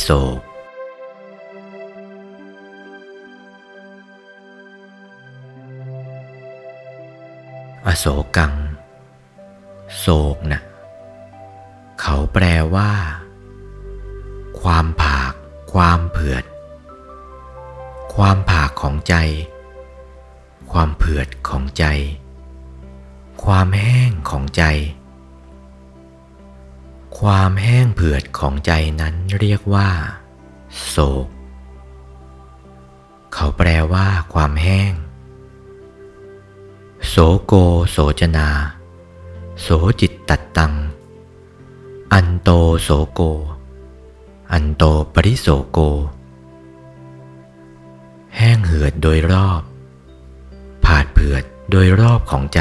โศก อโศกัง โศกนะ่ะเขาแปลว่า ความผาก ความเผือด ความผากของใจ ความเผือดของใจ ความแห้งของใจ ความแห้งเผือดของใจนั้นเรียกว่า โศก เขาแปลว่า ความแห้ง โสโกโสจนา โสจิตตัดตัง อันโตโสโก อันโตปริโสโก แห้งเหือดโดยรอบ ผาดเผือดโดยรอบของใจ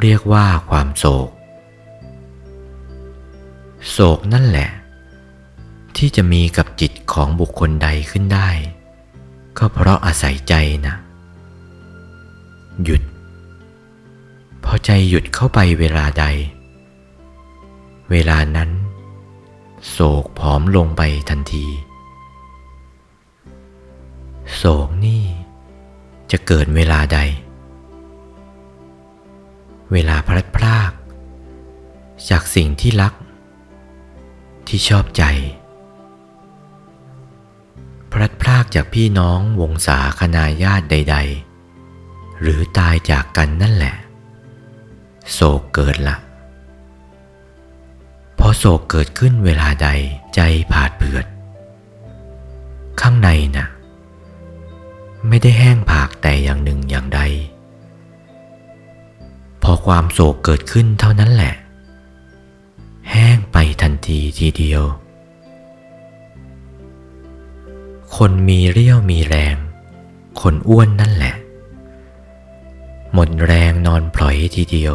เรียกว่าความโศก โศกนั่นแหละ ที่จะมีกับจิตของบุคคลใดขึ้นได้ ก็เพราะอาศัยใจนะ หยุด พอใจหยุดเข้าไปเวลาใด เวลานั้น โศกผอมลงไปทันที โศกนี่จะเกิดเวลาใด เวลาพลัดพราก จากสิ่งที่รัก ที่ชอบใจ พลัดพรากจากพี่น้องวงศาคณาญาติใด ๆ หรือตายจากกันนั่นแหละ โศกเกิดละพอโศกเกิดขึ้นเวลาใดใจผาดเผือด ข้างในน่ะ ไม่ได้แห้งผากแต่อย่างหนึ่งอย่างใด พอความโศกเกิดขึ้นเท่านั้นแหละ แห้งไป ทีทีเดียว คนมีเรี่ยวมีแรง คนอ้วนนั่นแหละ หมดแรงนอนพลอยทีเดียว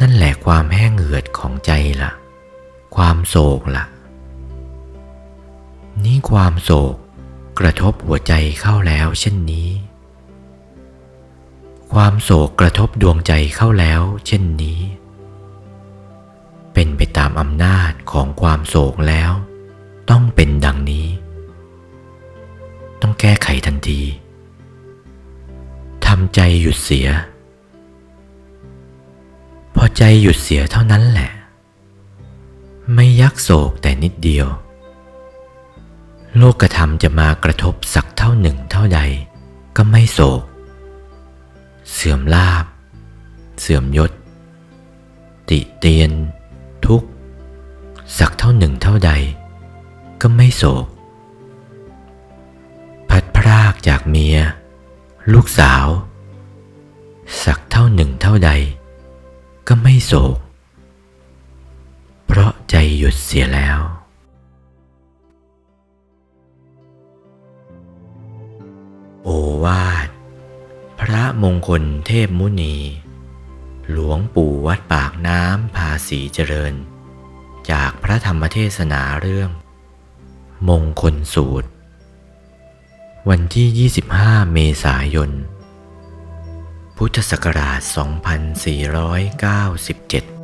นั่นแหละความแห้งเหือดของใจละ่ะ ความโศกละ่ะ นี่ความโศกกระทบหัวใจเข้าแล้วเช่นนี้ ความโศกกระทบดวงใจเข้าแล้วเช่นนี้ อำนาจของความโศกแล้ว ต้องเป็นดังนี้ ต้องแก้ไขทันทีทำใจหยุดเสีย พอใจหยุดเสียเท่านั้นแหละ ไม่ยักโศกแต่นิดเดียว โลกธรรมจะมากระทบสักเท่าหนึ่งเท่าใด ก็ไม่โศก เสื่อมลาบ เสื่อมยศ ติเตียน โศก พัดพรากจากเมีย ลูกสาว สักเท่าหนึ่งเท่าใด ก็ไม่โศก เพราะใจหยุดเสียแล้วโอวาท พระมงคลเทพมุนี หลวงปู่วัดปากน้ำภาษีเจริญ จากพระธรรมเทศนาเรื่อง มงคลสูตร วันที่ 25 เมษายน พุทธศักราช 2497